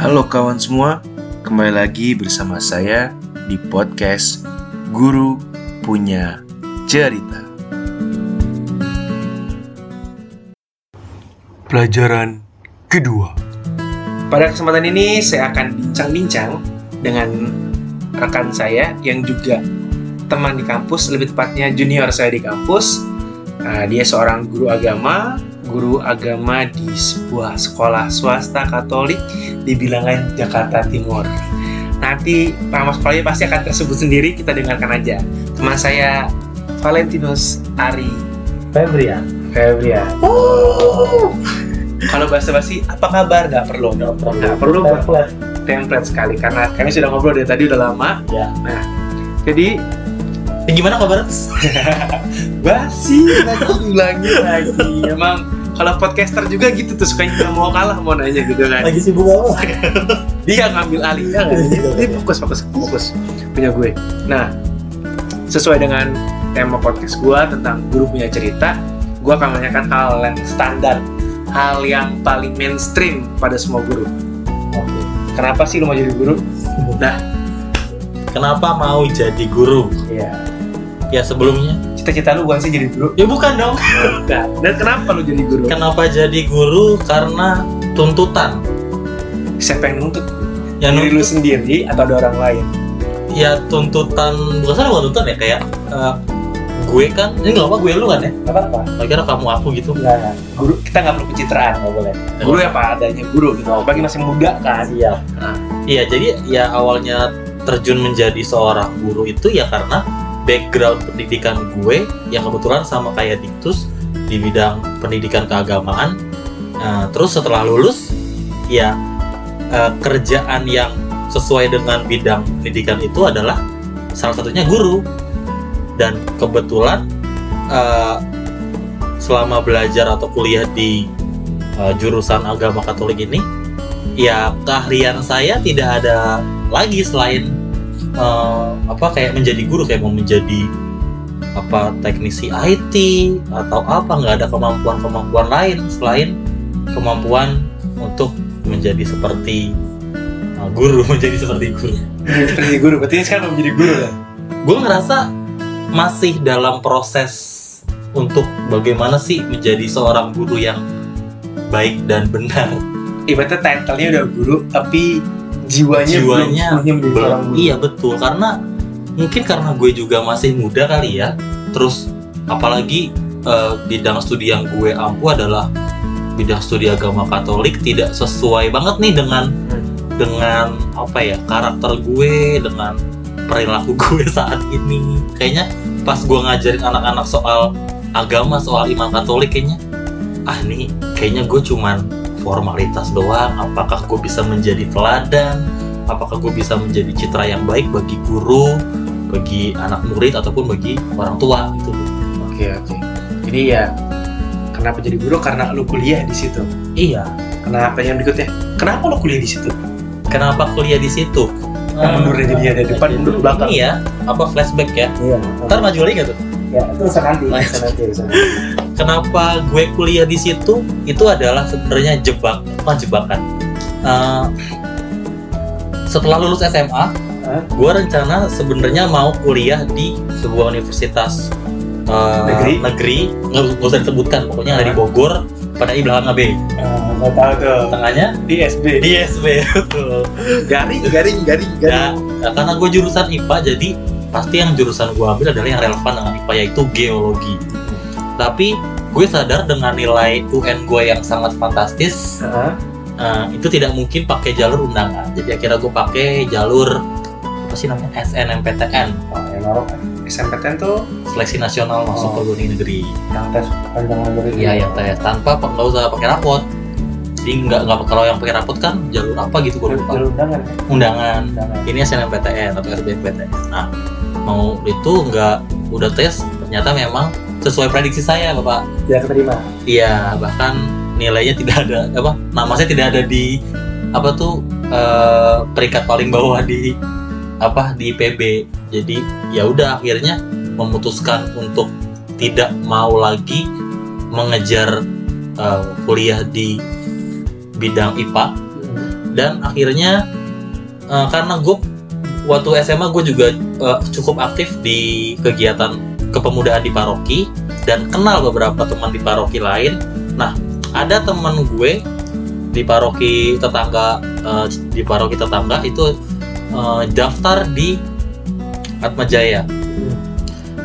Halo kawan semua, kembali lagi bersama saya di podcast Guru Punya Cerita. Pelajaran kedua. Pada kesempatan ini saya akan bincang-bincang dengan rekan saya yang juga teman di kampus, lebih tepatnya junior saya di kampus. Nah, dia seorang guru agama, guru agama di sebuah sekolah swasta Katolik di bilangan Jakarta Timur. Nanti nama sekolahnya pasti akan tersebut sendiri, kita dengarkan aja. Teman saya Valentinus Ari Febrian. Febrian. Kalau bahasa basi, apa kabar? Gak perlu. Nggak perlu. Nggak perlu, Pak. Template. Template sekali karena kami sudah ngobrol dari tadi udah lama. Ya. Nah, jadi Eh, gimana kabar? basi lagi ulangin lagi. Emang kalau podcaster juga gitu tuh suka nggak mau kalah mau nanya gitu kan. Lagi sibuk apa? Dia ngambil alih ya nggak? Iya, Dia iya. fokus fokus fokus punya gue. Nah, sesuai dengan tema podcast gue tentang guru punya cerita, gue akan menanyakan hal yang standar, hal yang paling mainstream pada semua guru. Kenapa sih lu mau jadi guru? Nah, Kenapa mau jadi guru? ya Ya sebelumnya. Cita-cita lu bukan sih jadi guru? Ya bukan dong. Bukan. Dan kenapa lu jadi guru? Kenapa jadi guru? Karena tuntutan. Siapa yang nuntut? Ya, Diri lu sendiri atau ada orang lain? ya tuntutan bukan salah bukan tuntutan ya kayak eh, gue kan ini nggak apa gue lu kan ya Gak apa-apa. kira kamu aku gitu Enggak, Guru kita nggak perlu pencitraan. nggak boleh Guru ya apa adanya guru gitu. Apalagi masih muda kan. Iya. Nah. Iya, jadi ya awalnya terjun menjadi seorang guru itu ya karena background pendidikan gue yang kebetulan sama kayak Diktus di bidang pendidikan keagamaan. Nah, terus setelah lulus ya eh, kerjaan yang sesuai dengan bidang pendidikan itu adalah salah satunya guru. Dan kebetulan eh, selama belajar atau kuliah di eh, jurusan agama Katolik ini ya keahlian saya tidak ada lagi selain eh, apa kayak menjadi guru kayak mau menjadi apa teknisi IT atau apa nggak ada kemampuan-kemampuan lain selain kemampuan untuk menjadi seperti eh, guru menjadi seperti guru Seperti guru. Berarti sekarang mau menjadi guru kan? gue ngerasa masih dalam proses untuk bagaimana sih menjadi seorang guru yang baik dan benar Ibaratnya title-nya udah guru, tapi jiwanya, Jiwanya belum belum guru. iya betul karena mungkin karena gue juga masih muda kali ya terus apalagi eh, bidang studi yang gue ampu adalah bidang studi agama Katolik tidak sesuai banget nih dengan Hmm. dengan apa ya karakter gue dengan perilaku gue saat ini kayaknya pas gue ngajarin anak-anak soal agama soal iman Katolik kayaknya ah nih kayaknya gue cuman formalitas doang apakah gue bisa menjadi teladan apakah gue bisa menjadi citra yang baik bagi guru bagi anak murid ataupun bagi orang tua gitu Oke oke. Jadi ya kenapa jadi guru? Karena lu kuliah di situ. iya Kenapa yang berikutnya? Kenapa lu kuliah di situ? kenapa kuliah di situ Kan mundur aja dia dari depan, mundur ke belakang. ini ya apa flashback ya Iya. ntar maju lagi gak tuh Ya itu urusan nanti. Lanjut. urusan nanti, urusan nanti. kenapa gue kuliah di situ itu adalah sebenarnya jebak bukan jebakan Eh, setelah lulus SMA Hah? gue rencana sebenarnya mau kuliah di sebuah universitas eh, Negeri? negeri nggak usah disebutkan pokoknya ada di Bogor pada di belakang AB Ah, nggak tahu tuh. tengahnya Di SB. di SB betul Garing, garing, garing, garing. ya ya, karena gue jurusan IPA jadi pasti yang jurusan gue ambil adalah yang relevan dengan IPA yaitu geologi tapi gue sadar dengan nilai UN gue yang sangat fantastis Heeh. eh, itu tidak mungkin pakai jalur undangan jadi akhirnya gue pakai jalur apa sih namanya SNMPTN yang kan. SMPTN tuh seleksi nasional masuk Oh. perguruan tinggi negeri yang tes panjang itu. iya yang tes tanpa nggak usah pakai rapot jadi nggak nggak kalau yang pakai rapot kan jalur apa gitu gue lupa jalur undangan ya. undangan Undangan. ini SNMPTN atau SBMPTN. Nah, mau itu nggak udah tes, ternyata memang sesuai prediksi saya, Bapak. Tidak keterima. Iya, bahkan nilainya tidak ada apa, nama saya tidak ada di apa tuh eh, peringkat paling bawah di apa di IPB. Jadi ya udah akhirnya memutuskan untuk tidak mau lagi mengejar eh, kuliah di bidang IPA dan akhirnya eh, karena gue waktu SMA gue juga eh, cukup aktif di kegiatan kepemudaan di paroki dan kenal beberapa teman di paroki lain. Nah, ada teman gue di paroki tetangga eh, di paroki tetangga itu eh, daftar di Atma Jaya.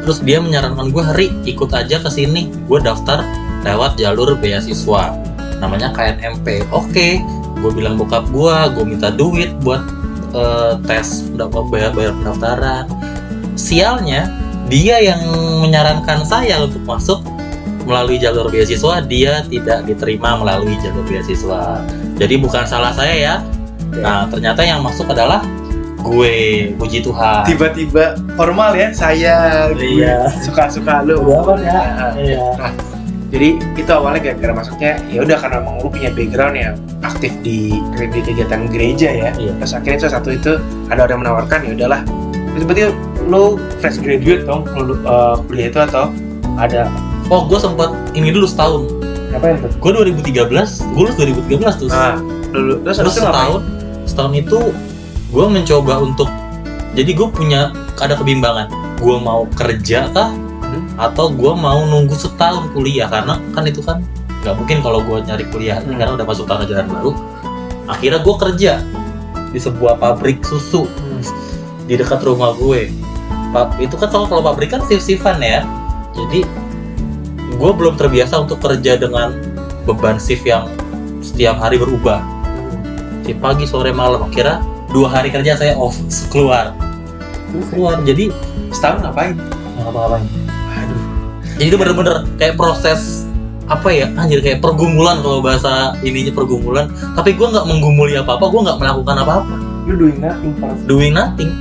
Terus dia menyarankan gue, Ri, ikut aja ke sini. Gue daftar lewat jalur beasiswa. Namanya KNMP. Oke, gue bilang bokap gue, gue minta duit buat tes dapat bayar bayar pendaftaran. Sialnya, dia yang menyarankan saya untuk masuk melalui jalur beasiswa, dia tidak diterima melalui jalur beasiswa. Jadi bukan salah saya ya. Nah, ternyata yang masuk adalah gue, puji Tuhan. tiba-tiba formal ya saya gue Iya. suka-suka lu Berapa ya? Nah, Iya. Jadi itu awalnya gara-gara masuknya ya udah karena emang lu punya background yang aktif di, di kegiatan gereja ya Iya. terus akhirnya salah satu itu ada orang yang menawarkan ya udahlah itu berarti lu fresh graduate dong lu uh, kuliah itu atau ada Oh, gue sempat ini dulu setahun. ngapain tuh Gue 2013, gue lulus 2013 tuh. nah dulu terus Terus itu ngapain? setahun, setahun itu gue mencoba untuk jadi gue punya ada kebimbangan. Gue mau kerja kah Hmm. atau gue mau nunggu setahun kuliah karena kan itu kan nggak mungkin kalau gue nyari kuliah Hmm. karena udah masuk tahun ajaran baru. Akhirnya gue kerja di sebuah pabrik susu Hmm. di dekat rumah gue. Pab, itu kan kalau kalau pabrik kan shift-shiftan ya. Jadi gue belum terbiasa untuk kerja dengan beban shift yang setiap hari berubah. Shift pagi, sore, malam. Akhirnya dua hari kerja saya off keluar. Keluar. Jadi setahun ngapain nggak apa-apain. Jadi itu bener-bener kayak proses apa ya? Anjir kayak pergumulan kalau bahasa ininya pergumulan. Tapi gue nggak menggumuli apa-apa gue nggak melakukan apa-apa. Lu doing nothing Pak. doing nothing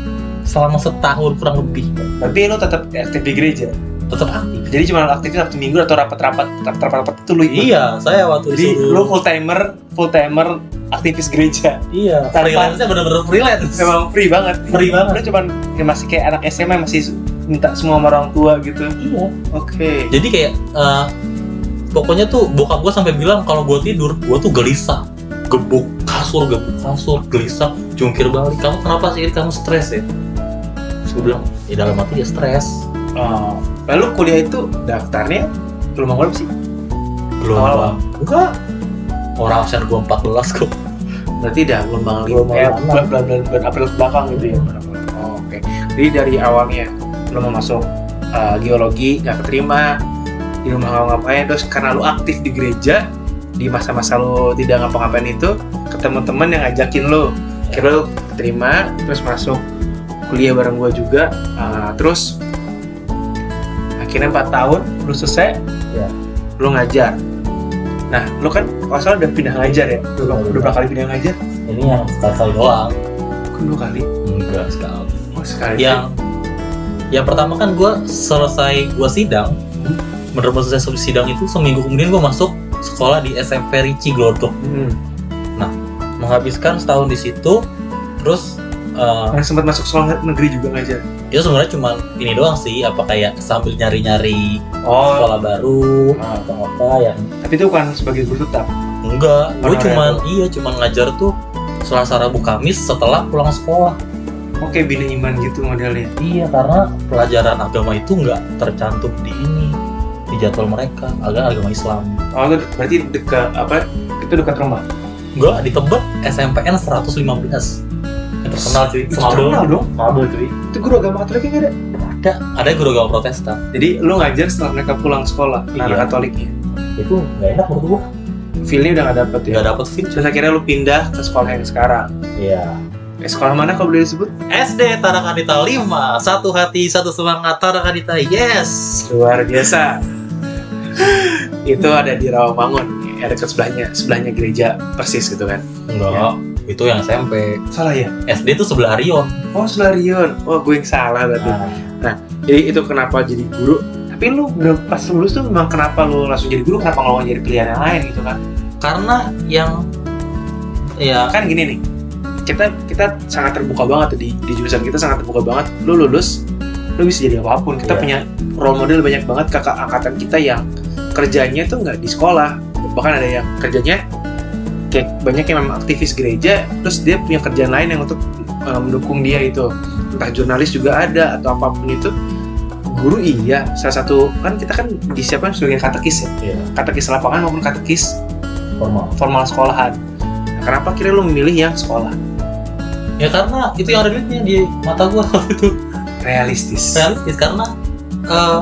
selama setahun kurang lebih. Tapi lu tetap aktif di gereja? Tetap aktif. Jadi cuma aktifnya sabtu minggu atau rapat-rapat rapat-rapat itu lu ikut? Iya saya waktu jadi disuruh. lu full timer full timer aktivis gereja? Iya Tanpa- freelance-nya bener-bener freelance. Memang free banget. Free banget. lu kayak masih kayak anak SMA masih minta semua sama orang tua gitu. Iya. Oke. Jadi kayak eh, pokoknya tuh bokap gue sampai bilang kalau gue tidur gue tuh gelisah. Gebuk kasur gebuk kasur gelisah jungkir balik. Kamu kenapa sih kamu stres ya? Terus gue bilang ya dalam hati ya stres. Oh. lalu kuliah itu daftarnya belum mau sih? Belum Awal. Bang. enggak. Orang absen gue 14 kok. Berarti dah gelombang lima Gelombang ya? bulan bulan bulan, April belakang gitu ya? Oh, oke. Jadi dari awalnya lo mau masuk uh, geologi nggak keterima di rumah nggak ngapain terus karena lo aktif di gereja di masa-masa lo tidak ngapa-ngapain itu ketemu teman yang ngajakin lo. Kira lo keterima terus masuk kuliah bareng gua juga uh, terus akhirnya 4 tahun lu selesai Ya. lu ngajar. Nah lu kan kalau salah udah pindah ngajar ya? Udah, udah. Berapa kali pindah ngajar? Ini yang sekali doang. Kan dua kali? Enggak sekali. Oh sekali. Yang yang pertama kan gue selesai gue sidang. Bener-bener selesai sidang itu seminggu kemudian gue masuk sekolah di SMP Ricci Glodok. Hmm. menghabiskan setahun di situ terus eh, yang sempat masuk sekolah negeri juga ngajar itu sebenarnya cuma ini doang sih apa kayak sambil nyari-nyari oh. sekolah baru atau apa yang tapi itu bukan sebagai guru tetap? Enggak gue cuman iya cuman ngajar tuh Selasa Rabu Kamis setelah pulang sekolah oke bina iman gitu modelnya? Iya karena pelajaran agama itu nggak tercantum di ini di jadwal mereka agak agama Islam. Oh berarti dekat apa itu dekat rumah? Enggak di Tebet SMPN 115 yang terkenal cuy. Itu terkenal dong. Mabel cuy. Itu guru agama katolik nggak ada? Ada. Ada guru agama Protestan. Jadi lu ngajar setelah mereka pulang sekolah Iya. anak katoliknya? Itu nggak enak menurut gua. Feelnya udah nggak dapet ya? Nggak dapet fit terus akhirnya lu pindah ke sekolah yang sekarang? Iya eh, sekolah mana kalau boleh disebut? SD Tarakanita 5 satu hati satu semangat Tarakanita yes. Luar biasa. Itu ada di Rawamangun ya dekat sebelahnya sebelahnya gereja persis gitu kan? Enggak itu yang SMP salah ya? SD itu sebelah Rion. Oh Selarion oh gue yang salah berarti. Nah, jadi itu kenapa jadi guru? Tapi lu udah pas lulus tuh memang kenapa lu langsung jadi guru? Kenapa nggak mau jadi pilihan yang lain gitu kan? Karena yang ya kan gini nih kita kita sangat terbuka banget di, di jurusan kita sangat terbuka banget. Lu lulus lu bisa jadi apa pun. Kita Iya. punya role model banyak banget. Kakak angkatan kita yang kerjanya tuh nggak di sekolah. Bahkan ada yang kerjanya kayak banyak yang memang aktivis gereja terus dia punya kerjaan lain yang untuk uh, mendukung dia itu. Entah jurnalis juga ada atau apa pun itu. Guru iya. Salah satu kan kita kan disiapkan sebagai katekis ya. Iya, katekis lapangan maupun katekis formal. formal sekolahan. Nah, kenapa kira lu memilih yang sekolah Ya karena itu yang ada duitnya di mata gua waktu itu. realistis. Realistis karena eh,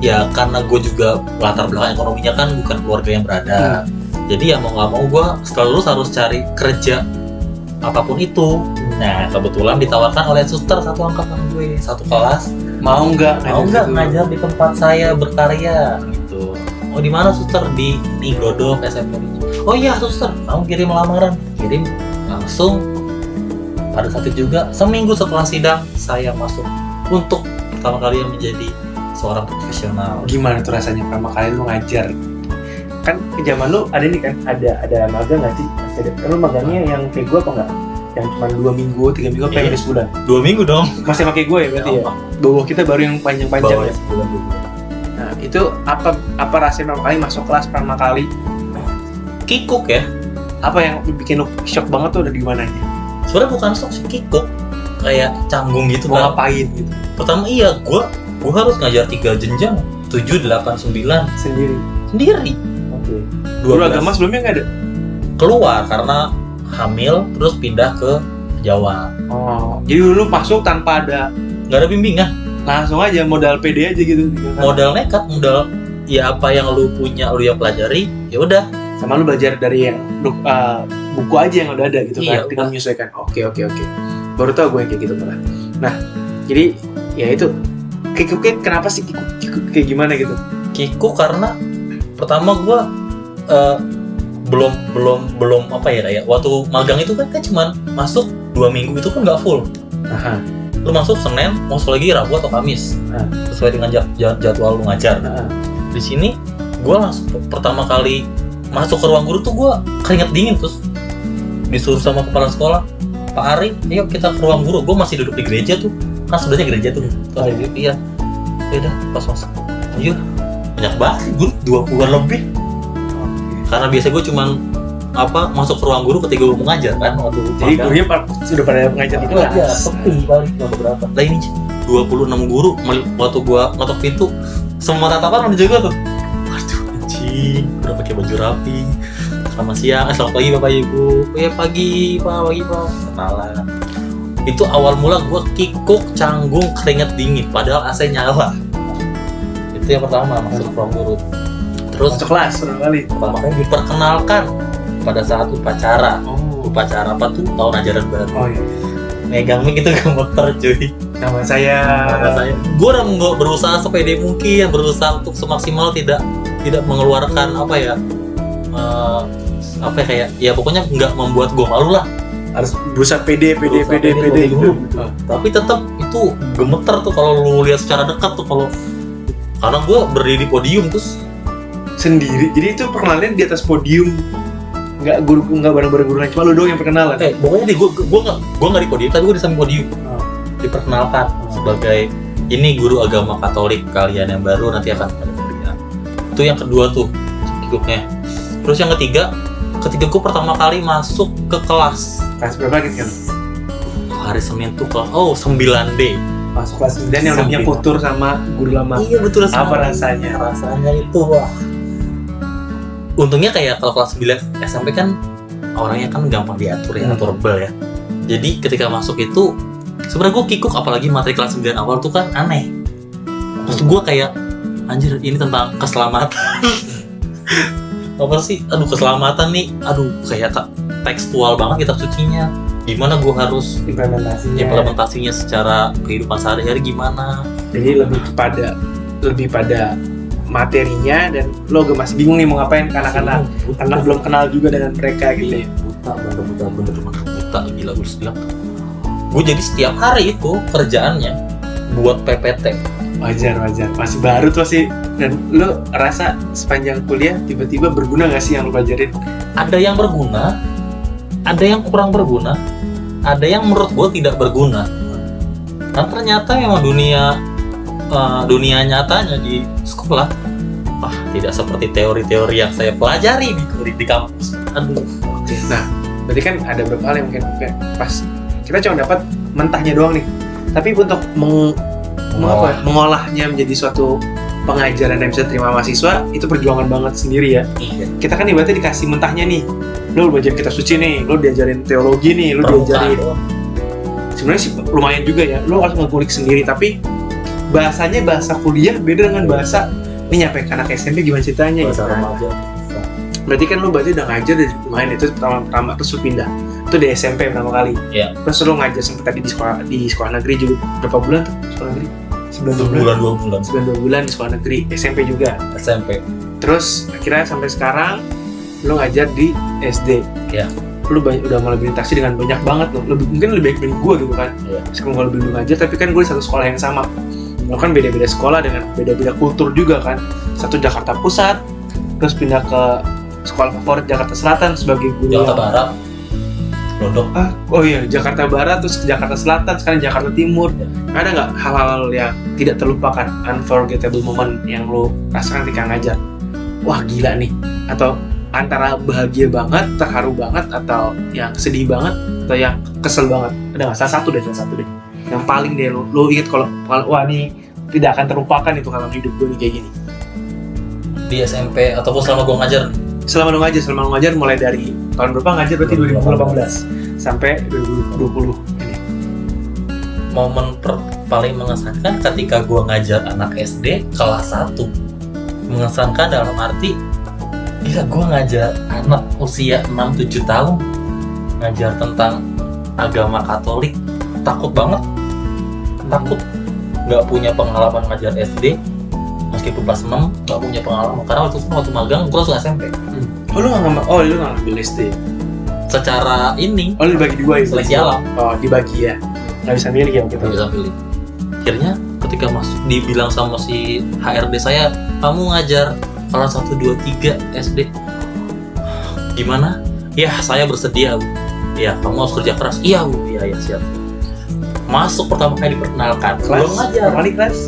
ya karena gue juga latar belakang ekonominya kan bukan keluarga yang berada. Jadi ya mau nggak mau gue setelah lulus harus cari kerja apa pun itu. Nah kebetulan ditawarkan oleh suster satu angkatan gue satu kelas. Mau nggak mau nggak ngajar di tempat saya berkarya? Gitu. Oh di mana suster? Di di Glodok SMP oh iya suster. Kamu kirim lamaran? Kirim langsung pada saat itu juga seminggu setelah sidang saya masuk untuk pertama kali yang menjadi seorang profesional. Gimana tuh rasanya? Pertama kali lu ngajar? Kan ke zaman lu ada nih kan ada ada magang nggak sih? Masih ada. Kan lu magangnya yang kayak gue apa enggak yang cuma dua minggu tiga minggu apa yang Iya. ada sebulan? Dua minggu dong. Masih pakai gue ya berarti ya? Bawah kita baru yang panjang-panjang ya? sebulan nah itu apa apa rasanya pertama kali masuk kelas pertama kali? Kikuk ya. Apa yang bikin lu shock banget tuh ada di mananya sebenarnya bukan sok sih kikuk. Kayak canggung gitu mau kan. ngapain gitu? Pertama iya gua gua harus ngajar tiga jenjang. Tujuh delapan sembilan. Sendiri? Sendiri. Oke. Dua guru agama sebelumnya nggak ada? Keluar karena hamil terus pindah ke Jawa. Oh jadi dulu masuk tanpa ada nggak ada bimbingan. Langsung aja modal PD aja gitu. Modal nekat modal ya apa yang lu punya lu yang pelajari ya udah sama lu belajar dari yang uh, buku aja yang udah ada gitu Iya, kan tinggal menyesuaikan. Oke oke oke. Baru tau gue kayak gitu malah. Nah jadi ya itu kikuk kenapa sih kikuk, kikuk kayak gimana gitu? Kiku karena pertama gua eh, belum belum belum apa ya kayak waktu magang itu kan kan cuman masuk dua minggu itu kan nggak full. Aha, lu masuk Senin masuk lagi Rabu atau Kamis. Ah. sesuai dengan jad- jad- jadwal lu ngajar. Aha. di sini gua langsung pertama kali masuk ke ruang guru tuh gua keringet dingin terus disuruh sama kepala sekolah Pak Ari ayo kita ke ruang guru. Gua masih duduk di gereja tuh. Kan sebenarnya gereja tuh. Terus Oh, iya. iya. Ya udah pas masuk. Ayo banyak banget guru. Dua puluhan lebih. Karena biasa gue cuman apa masuk ke ruang guru ketika gue mau ngajar kan. Waktu jadi magang. gurunya pa- sudah pada ngajar di itu aja kelas sepi paling cuma beberapa lah ini 26 guru waktu gua ngetok pintu semua tatapan udah jaga tuh udah pakai baju rapi. Selamat siang eh, selamat pagi bapak ibu. Oh ya pagi pak pagi pak. Kenalan. Itu awal mula gua kikuk canggung keringet dingin padahal AC nyala. Itu yang pertama masuk ruang guru. Terus masuk kelas pertama kali pertama kali diperkenalkan pada saat upacara. Oh. Upacara apa tuh? Tahun ajaran baru. Oh iya. Megang mic itu gemeter cuy. Nama saya Karena saya. Gue udah berusaha sepede mungkin berusaha untuk semaksimal tidak tidak mengeluarkan apa ya eh, apa ya kayak ya pokoknya nggak membuat gue malu lah. Harus berusaha PD PD Berusaha PD pede PD gitu. dulu. tapi tetap itu gemeter tuh kalau lu lihat secara dekat tuh kalau karena gue berdiri di podium terus sendiri. Jadi itu perkenalan di atas podium. Nggak guru nggak bareng bareng guru lain cuma lu doang yang perkenalan. Eh pokoknya di gue gue nggak gue nggak di podium tapi gue di samping podium. Oh. diperkenalkan sebagai ini guru agama Katolik kalian yang baru nanti akan itu yang kedua tuh kikuknya terus yang ketiga ketika gue pertama kali masuk ke kelas. Kelas berapa gitu kan hari Senin tuh kelas oh 9D masuk kelas 9 yang Sembilan. kultur sama guru lama. Iya betul apa rasanya? Rasanya itu wah. Untungnya kayak kalau kelas 9 SMP kan orangnya kan gampang diatur ya Hmm. ya. Jadi ketika masuk itu sebenarnya gue kikuk apalagi materi kelas 9 awal tuh kan aneh. Terus gue kayak anjir ini tentang keselamatan. Apa sih? Aduh keselamatan nih. Aduh kayak tekstual banget kitab sucinya gimana gue harus implementasinya. implementasinya secara kehidupan sehari-hari gimana? Jadi lebih pada lebih pada materinya dan lo gak masih bingung nih mau ngapain ke anak-anak karena belum kenal juga dengan mereka gitu ya. buta bener bener bener bener. Buta gila gue bilang. Gue jadi setiap hari itu kerjaannya buat PPT wajar wajar. Masih baru tuh sih. Dan lo rasa sepanjang kuliah tiba-tiba berguna gak sih yang lo pelajarin? Ada yang berguna ada yang kurang berguna ada yang menurut gue tidak berguna. Dan ternyata memang dunia eh, dunia nyatanya di sekolah ah tidak seperti teori-teori yang saya pelajari di, di, di kampus. Aduh. Nah, berarti kan ada beberapa hal yang mungkin, mungkin pas kita cuma dapat mentahnya doang nih. Tapi untuk meng, meng- apa, mengolahnya menjadi suatu pengajaran yang bisa terima mahasiswa itu perjuangan banget sendiri ya. iya Kita kan ibaratnya dikasih mentahnya nih. Lo belajar kitab suci nih, lo diajarin teologi nih, lo diajarin sebenarnya sih lumayan juga ya. Lo harus ngulik sendiri tapi bahasanya bahasa kuliah beda dengan bahasa ini nyampe ke anak SMP gimana ceritanya bahasa gitu kan. remaja Berarti kan lu berarti udah ngajar dari lumayan itu pertama pertama terus lu pindah. Itu di SMP pertama kali. Iya. Terus lu ngajar sampai tadi di sekolah di sekolah negeri juga berapa bulan tuh sekolah negeri? Sebulan dua bulan. dua bulan Sebulan dua bulan di sekolah negeri SMP juga. SMP Terus akhirnya sampai sekarang lu ngajar di SD. Iya. Lu banyak, udah mulai berinteraksi dengan banyak banget loh. Lebih, mungkin lebih baik dari gue gitu kan. Iya. Meskipun gue lebih dulu ngajar, tapi kan gue di satu sekolah yang sama. Lu kan beda-beda sekolah dengan beda-beda kultur juga kan. Satu Jakarta Pusat, terus pindah ke sekolah favorit Jakarta Selatan sebagai guru Jakarta Barat Lodok Ah, oh iya, Jakarta Barat terus ke Jakarta Selatan, sekarang Jakarta Timur. Ya. Ada nggak hal-hal yang tidak terlupakan, unforgettable moment yang lo rasakan ketika ngajar? Wah gila nih, atau antara bahagia banget, terharu banget, atau yang sedih banget, atau yang kesel banget? Ada nggak? Salah satu deh, salah satu deh. Yang paling deh lo, lo inget kalau wah nih tidak akan terlupakan itu kalau hidup gue nih kayak gini. di SMP ataupun selama gue ngajar Selama lo ngajar, selama lo ngajar mulai dari tahun berapa ngajar berarti? 2018 sampai 2020 ini. momen per- paling mengesankan ketika gue ngajar anak SD kelas 1 mengesankan dalam arti gila gue ngajar anak usia 6-7 tahun. Ngajar tentang agama Katolik. Takut banget. Takut. Nggak punya pengalaman ngajar SD meskipun pas 6 nggak punya pengalaman karena waktu itu waktu magang gue langsung SMP Oh lu nggak ngambil, oh lu nggak ngambil SD. secara ini Oh lu dibagi dua ya? seleksi alam Oh dibagi ya. Nggak bisa milih ya gitu. nggak bisa pilih akhirnya ketika masuk dibilang sama si HRD saya kamu ngajar kelas 1, 2, 3 SD gimana? ya saya bersedia bu ya kamu harus kerja keras iya bu iya ya siap masuk pertama kali diperkenalkan Kelas? belum ngajar kelas?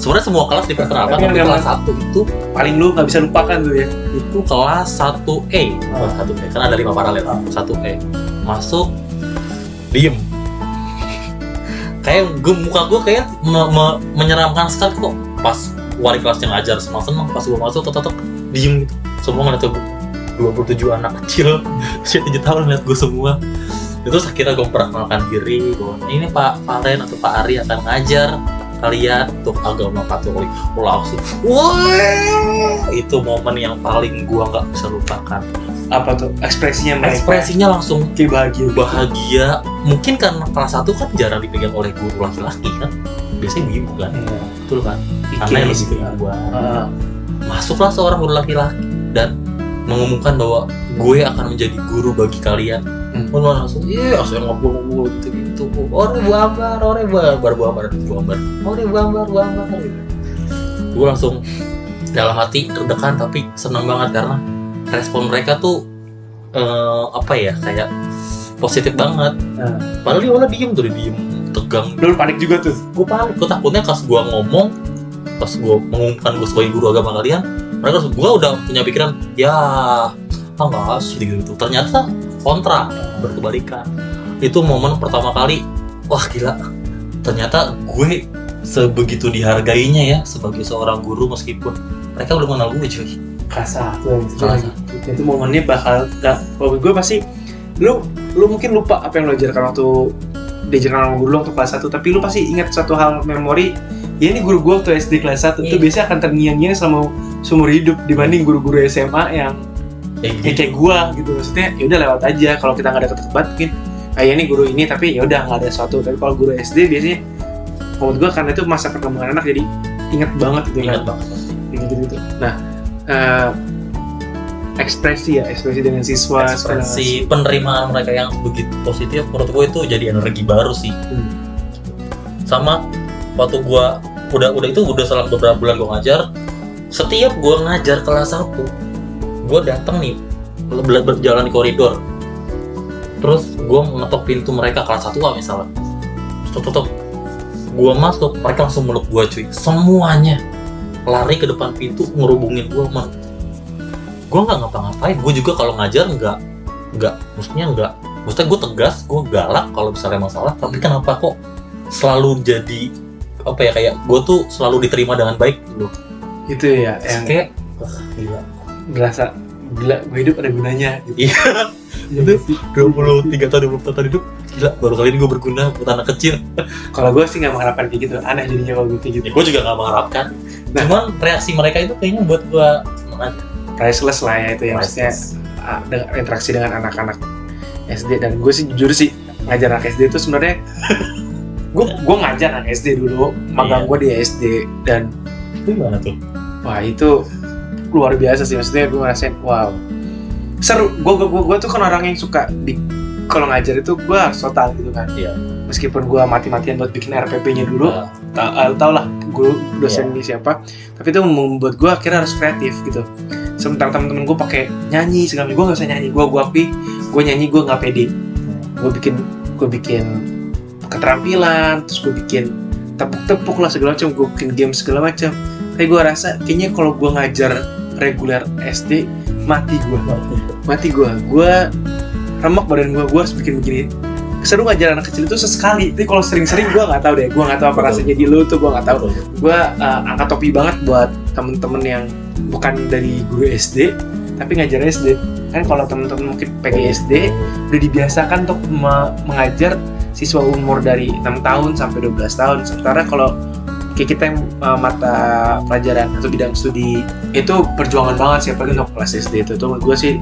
Sebenarnya semua kelas diperkenalkan Tapi yang tapi kelas 1 itu Paling lu nggak bisa lupakan tuh ya. itu kelas 1E kelas 1E kan ada lima paralel. 1E masuk diem. Kayak gue muka gue kayak me- me- menyeramkan sekali kok. Pas wali kelasnya ngajar senang senang pas gue masuk tetap tetap diem gitu. Semua ngeliat gue 27 anak kecil. Usia 7 tahun ngeliat gue semua. Itu terus akhirnya gue perkenalkan diri gue ini Pak Faren atau Pak Ari akan ngajar kalian untuk agama Katolik Oh, langsung wah itu momen yang paling gua nggak bisa lupakan Apa tuh? Ekspresinya mereka. ekspresinya langsung Kayak bahagia. bahagia mungkin karena kelas 1 kan jarang dipegang oleh guru laki-laki kan biasanya ibu kan Iya. betul kan karena yang lebih sih. kedua Heeh. masuklah seorang guru laki-laki dan mengumumkan bahwa gue akan menjadi guru bagi kalian Hmm. pun langsung iya saya ngobrol-ngobrol gitu gitu ore bu ambar ore bu ambar bu ambar bu ambar ore bu ambar bu ambar gue langsung dalam hati terdekan tapi senang banget karena respon mereka tuh eh, apa ya kayak positif banget. Nah. padahal dia malah diem tuh dia diem tegang. Lu panik juga tuh. gue panik. Gue takutnya pas gue ngomong pas gue mengumumkan gue sebagai guru agama kalian mereka gue udah punya pikiran ya ah nggak asli gitu ternyata kontra berkebalikan itu momen pertama kali wah gila ternyata gue sebegitu dihargainya ya sebagai seorang guru meskipun mereka belum kenal gue cuy Kelas satu. Kelas Itu momennya bakal. Kalau gue pasti lu lu mungkin lupa apa yang lu ajarkan waktu diajarkan sama guru lu waktu kelas 1 tapi lu pasti ingat satu hal memori ya ini guru gue waktu SD kelas 1 itu Iya. biasanya akan terngiang-ngiang selama seumur hidup dibanding guru-guru SMA yang ya gitu kayak gua gitu. Maksudnya ya udah lewat aja. Kalau kita nggak ada banget mungkin ah ya ini guru ini tapi ya udah nggak ada sesuatu. Tapi kalau guru SD biasanya menurut gua karena itu masa perkembangan anak jadi inget banget gitu ingat kan banget. Gitu gitu. Nah eh, ekspresi ya ekspresi dengan siswa ekspresi penerimaan mereka yang begitu positif menurut gue itu jadi energi baru sih. Hmm. sama waktu gue udah udah itu udah selama beberapa bulan gue ngajar setiap gue ngajar kelas 1 gue dateng nih ber- berjalan di koridor. Terus gue mengetok pintu mereka kelas 1 A misalnya. Tutup tutup gue masuk mereka langsung meluk gue cuy. Semuanya lari ke depan pintu ngerubungin gue mah gue nggak ngapa-ngapain gue juga kalau ngajar nggak nggak maksudnya nggak maksudnya gue tegas gue galak kalau misalnya masalah. Tapi kenapa kok selalu jadi apa ya kayak gue tuh selalu diterima dengan baik gitu itu ya yang kayak wah, gila berasa gila gue hidup ada gunanya gitu. Iya. Iya Itu sih. 23 tahun 24 tahun hidup gila baru kali ini gue berguna buat anak kecil kalau gue sih nggak mengharapkan kayak gitu aneh jadinya kalau kayak gitu ya gue juga gak mengharapkan Nah. cuman reaksi mereka itu kayaknya buat gue seneng aja priceless lah ya itu ya maksudnya ah, dengan interaksi dengan anak-anak SD dan gue sih jujur sih ngajar anak SD itu sebenarnya gue gue ngajar anak SD dulu magang Iya. gue di SD dan itu gimana tuh wah itu luar biasa sih. Maksudnya gue ngerasain wow. Seru. Gue gue gue tuh kan orang yang suka di kalau ngajar itu gue harus total gitu kan. Iya. meskipun gue mati-matian buat bikin RPP-nya dulu Nah, tau, uh, tau lah guru dosen Iya. ini siapa. Tapi itu membuat gue akhirnya harus kreatif gitu. Sementara temen-temen gue pakai nyanyi segala macam. Gue gak bisa nyanyi gue gue api gue nyanyi gue nggak pede. Gue bikin gue bikin keterampilan terus gue bikin tepuk-tepuk lah segala macam gue bikin game segala macam. Tapi gue rasa kayaknya kalau gue ngajar reguler SD mati gue mati gue gue remek badan gue gue harus bikin begini. Seru ngajar anak kecil itu sesekali. Tapi kalau sering-sering gue nggak tahu deh. Gue nggak tahu apa rasanya di lu tuh gue nggak tahu. Gue uh, angkat topi banget buat temen-temen yang bukan dari guru SD tapi ngajar SD kan kalau temen-temen mungkin PGSD udah dibiasakan untuk me- mengajar siswa umur dari 6 tahun sampai 12 tahun. Sementara kalau kayak kita yang uh, mata pelajaran atau bidang studi itu perjuangan banget sih apalagi untuk kelas SD itu. Tuh gue sih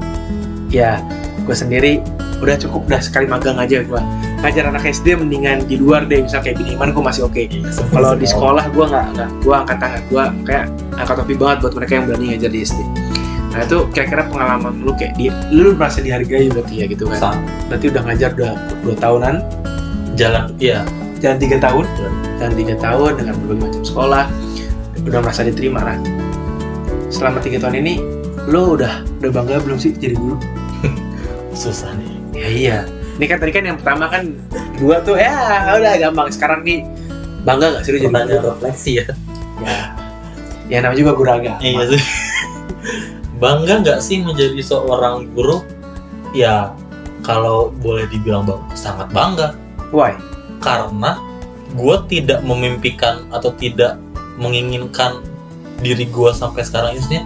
ya gue sendiri udah cukup udah sekali magang aja gue ngajar anak SD mendingan di luar deh misal kayak biniman gue masih oke. Kalau di sekolah gue nggak nggak gue angkat tangan gue kayak angkat topi banget buat mereka yang berani ngajar di SD nah itu kira-kira pengalaman lu kayak di lu merasa dihargai berarti ya gitu kan? Berarti udah ngajar udah dua tahunan? Jalan iya jalan tiga tahun. Jalan tiga tahun dengan berbagai macam sekolah udah merasa diterima lah. Selama tiga tahun ini lu udah udah bangga belum sih jadi guru? Susah nih. Ya iya. Ini kan tadi kan yang pertama kan dua tuh ya udah gampang. Sekarang nih bangga gak sih lu jadi guru? refleksi ya ya. Ya namanya juga guru agama iya sih. Bangga nggak sih menjadi seorang guru? Ya kalau boleh dibilang bang sangat bangga. Why karena gue tidak memimpikan atau tidak menginginkan diri gue sampai sekarang. Ini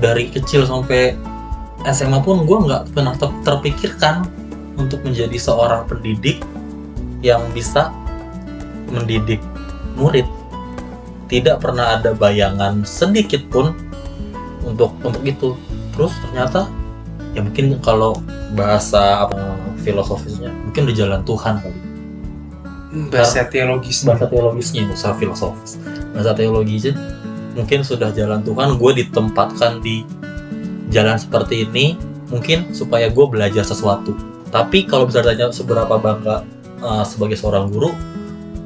dari kecil sampai SMA pun gue nggak pernah ter- terpikirkan untuk menjadi seorang pendidik yang bisa mendidik murid. Tidak pernah ada bayangan sedikit pun untuk untuk itu. Terus ternyata ya mungkin kalau bahasa apa filosofisnya mungkin di jalan Tuhan kali bahasa teologis bahasa teologisnya usah filosofis. Bahasa teologisnya mungkin sudah jalan Tuhan gue ditempatkan di jalan seperti ini mungkin supaya gue belajar sesuatu. Tapi kalau bisa ditanya seberapa bangga uh, sebagai seorang guru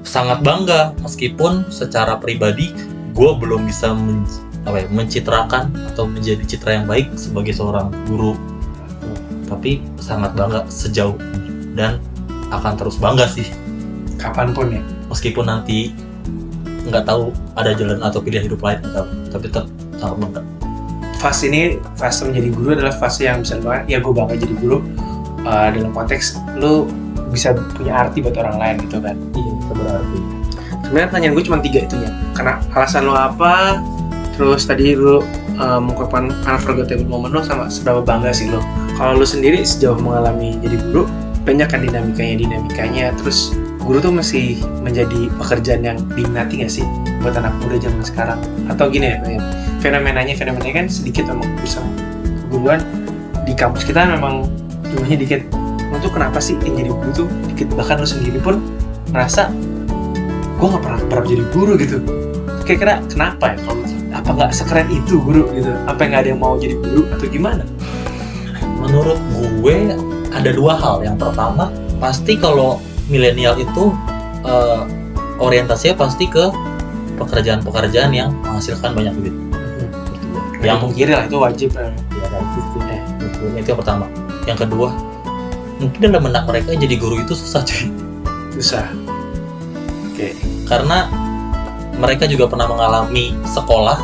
sangat bangga. Meskipun secara pribadi gue belum bisa men- apa ya, mencitrakan atau menjadi citra yang baik sebagai seorang guru. Tapi sangat bangga sejauh dan akan terus bangga sih kapan pun ya. Meskipun nanti nggak tahu ada jalan atau pilihan hidup lain tahu. Tapi tetap sangat bangga fase ini fase menjadi guru adalah fase yang bisa banget. Ya gue bangga jadi guru. Uh, dalam konteks lu bisa punya arti buat orang lain gitu kan. Iya berarti. Sebenarnya pertanyaan gue cuma tiga itu ya. Karena alasan lo apa terus tadi lu uh, mengungkapkan unforgettable moment lo sama seberapa bangga sih lo kalau lu sendiri sejauh mengalami jadi guru banyak kan dinamikanya dinamikanya terus guru tuh masih menjadi pekerjaan yang diminati nggak sih buat anak muda zaman sekarang? Atau gini ya fenomenanya fenomenanya kan sedikit memang bersama keguruan di kampus kita memang jumlahnya dikit. Tuh kenapa sih yang jadi guru tuh dikit? Bahkan lo sendiri pun ngerasa gue nggak pernah pernah jadi guru gitu. Kira-kira kenapa ya kalau apa nggak sekeren itu guru gitu? Apa nggak ada yang mau jadi guru atau gimana? Menurut gue ada dua hal. Yang pertama pasti kalau milenial itu eh, orientasinya pasti ke pekerjaan-pekerjaan yang menghasilkan banyak duit. Yang yang mungkin lah itu wajib ya. ya, realistis sih. itu yang pertama. Yang kedua mungkin dalam benak mereka jadi guru itu susah cuy. Susah. Oke. Karena mereka juga pernah mengalami sekolah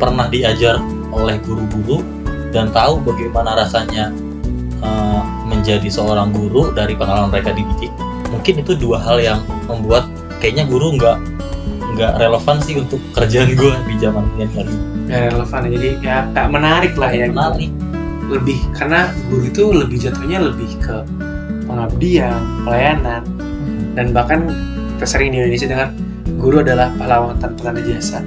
pernah diajar oleh guru-guru dan tahu bagaimana rasanya uh, menjadi seorang guru dari pengalaman mereka dididik mungkin itu dua hal yang membuat kayaknya guru nggak nggak relevan sih untuk kerjaan gue di zaman ini ya relevan jadi ya tak menarik lah ya gitu. menarik. Lebih karena guru itu lebih jatuhnya lebih ke pengabdian pelayanan dan bahkan kita sering di Indonesia dengar guru adalah pahlawan tanpa tanda jasa.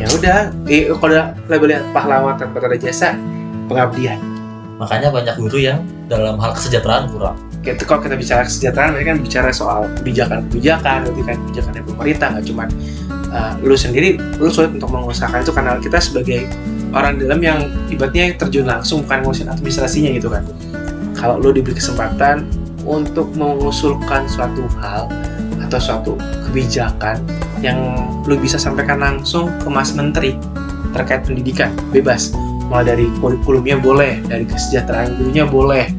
Ya udah eh, kalau udah labelnya pahlawan tanpa tanda jasa pengabdian. Makanya banyak guru yang dalam hal kesejahteraan kurang gitu kalau kita bicara kesejahteraan mereka kan bicara soal kebijakan-kebijakan berarti kan kebijakan dari pemerintah nggak cuma uh, lu sendiri lu sulit untuk mengusahakan itu karena kita sebagai orang dalam yang ibaratnya terjun langsung bukan ngurusin administrasinya gitu kan. Kalau lu diberi kesempatan untuk mengusulkan suatu hal atau suatu kebijakan yang lu bisa sampaikan langsung ke Mas Menteri terkait pendidikan bebas. Mulai dari kurikulumnya boleh dari kesejahteraan gurunya boleh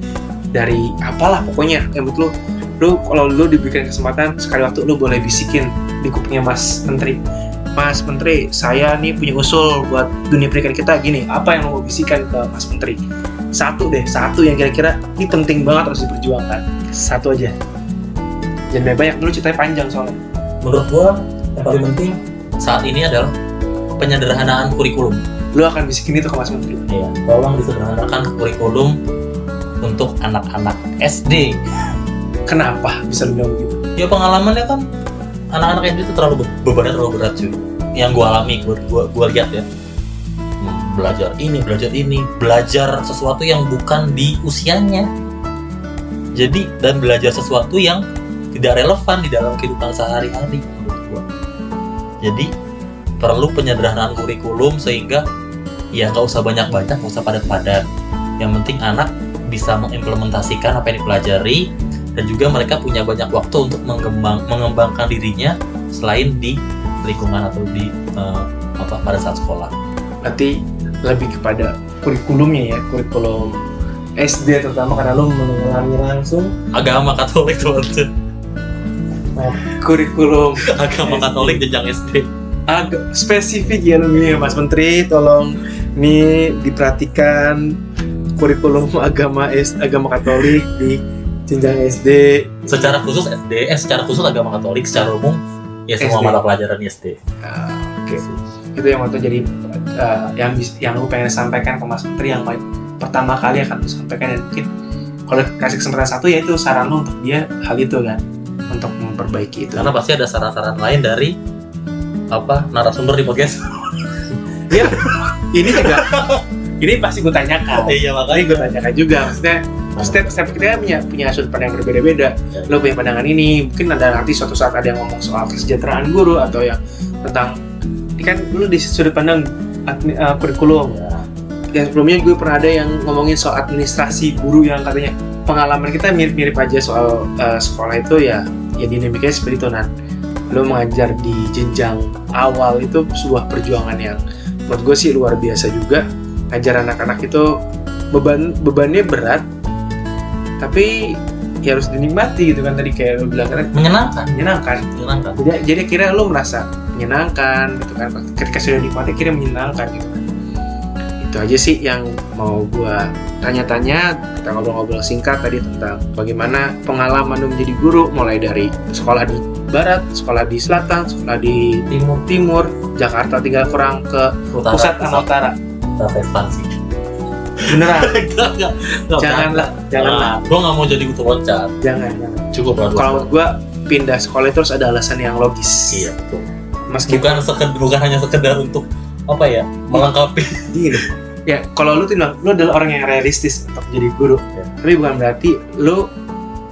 dari apalah pokoknya yang betul lu. Kalau lu diberikan kesempatan sekali waktu lu boleh bisikin di kupingnya Mas Menteri. Mas Menteri saya nih punya usul buat dunia pendidikan kita gini apa yang lo mau bisikan ke Mas Menteri? Satu deh satu yang kira-kira ini penting banget harus diperjuangkan. Satu aja. Jangan banyak banyak dulu ceritanya panjang soalnya. Menurut gua yang paling penting saat ini adalah penyederhanaan kurikulum. Lu akan bisikin itu ke Mas Menteri. Iya, tolong disederhanakan kurikulum untuk anak-anak SD. kenapa bisa bilang begitu Ya pengalamannya kan anak-anak SD itu terlalu be- bebannya terlalu berat cuy. Yang gua alami, gua gua, gua lihat ya. Hmm, Belajar ini, belajar ini, belajar sesuatu yang bukan di usianya. Jadi dan belajar sesuatu yang tidak relevan di dalam kehidupan sehari-hari menurut gua. Jadi perlu penyederhanaan kurikulum sehingga ya nggak usah banyak-banyak, nggak usah padat-padat. Yang penting anak bisa mengimplementasikan apa yang dipelajari dan juga mereka punya banyak waktu untuk mengembang mengembangkan dirinya selain di lingkungan atau di eh, apa pada saat sekolah. berarti lebih kepada kurikulumnya ya kurikulum SD terutama karena lu mengalami langsung Agama Katolik teman-teman. kurikulum Agama Katolik jenjang SD. agak spesifik ya lu nih Mas Menteri tolong nih diperhatikan kurikulum agama S agama Katolik di jenjang SD Secara khusus SD, eh secara khusus agama Katolik, secara umum ya semua SD. mata pelajaran SD. Ah, oke itu yang waktu jadi uh, yang yang lu pengen sampaikan ke Mas Menteri yang pertama kali akan lu sampaikan dan mungkin kalau kasih kesempatan satu ya itu saran lu untuk dia hal itu kan untuk memperbaiki itu Karena pasti ada saran-saran lain dari apa narasumber di podcast. Iya. ini juga ini pasti gue tanyakan. Iya Ini gue tanyakan juga. Maksudnya setiap setiap kita punya punya sudut pandang yang berbeda-beda. Lo punya pandangan ini mungkin ada nanti suatu saat ada yang ngomong soal kesejahteraan guru atau yang tentang ini kan lu di sudut pandang admi- uh, kurikulum. Yang sebelumnya gue pernah ada yang ngomongin soal administrasi guru yang katanya pengalaman kita mirip-mirip aja soal uh, sekolah itu ya ya dinamikanya seperti itu nan. Lo mengajar di jenjang awal itu sebuah perjuangan yang menurut gue sih luar biasa juga ngajar anak-anak itu beban bebannya berat tapi ya harus dinikmati gitu kan tadi kayak lo bilang kan menyenangkan, menyenangkan. Menyenangkan. jadi jadi kira lo merasa menyenangkan gitu kan ketika sudah nikmati kira menyenangkan gitu kan. Itu aja sih yang mau gua tanya-tanya kita ngobrol-ngobrol singkat tadi tentang bagaimana pengalaman lo menjadi guru mulai dari sekolah di barat sekolah di selatan sekolah di Timur, timur Jakarta tinggal kurang ke utara, pusat sama utara pusat ekspansi. beneran Enggak, enggak. Enggak, janganlah janganlah Gue nggak mau jadi kutu loncat. jangan jangan Cukup lah. kalau gua pindah sekolah itu harus ada alasan yang logis Iya, betul. meskipun Bukan sekedar, bukan hanya sekedar untuk apa ya melengkapi. gini ya kalau lu tuh lu adalah orang yang realistis untuk jadi guru Ya. tapi bukan berarti lu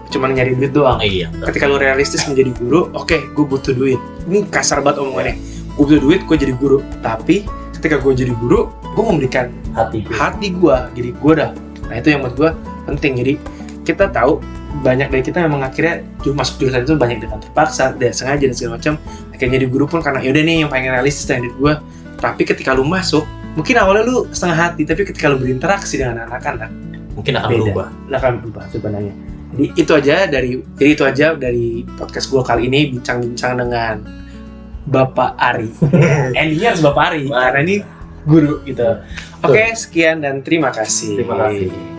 cuma nyari duit doang iya. ketika lu realistis menjadi guru oke gue butuh duit ini kasar banget omongannya gue butuh duit gue jadi guru tapi ketika gue jadi guru gue memberikan Hati gue. hati gue jadi gue dah nah itu yang menurut gue penting. Jadi kita tahu banyak dari kita memang akhirnya ju- masuk jurusan itu banyak dengan terpaksa dan sengaja dan segala macam. Akhirnya jadi guru pun karena yaudah nih yang paling realistis dan gue tapi ketika lu masuk mungkin awalnya lu setengah hati tapi ketika lu berinteraksi dengan anak-anak Mungkin akan Beda. berubah. akan berubah sebenarnya. Jadi itu aja dari jadi itu aja dari podcast gue kali ini bincang-bincang dengan Bapak Ari. Endingnya harus Bapak Ari. Karena ini guru gitu Oke, sekian dan terima kasih. Terima kasih.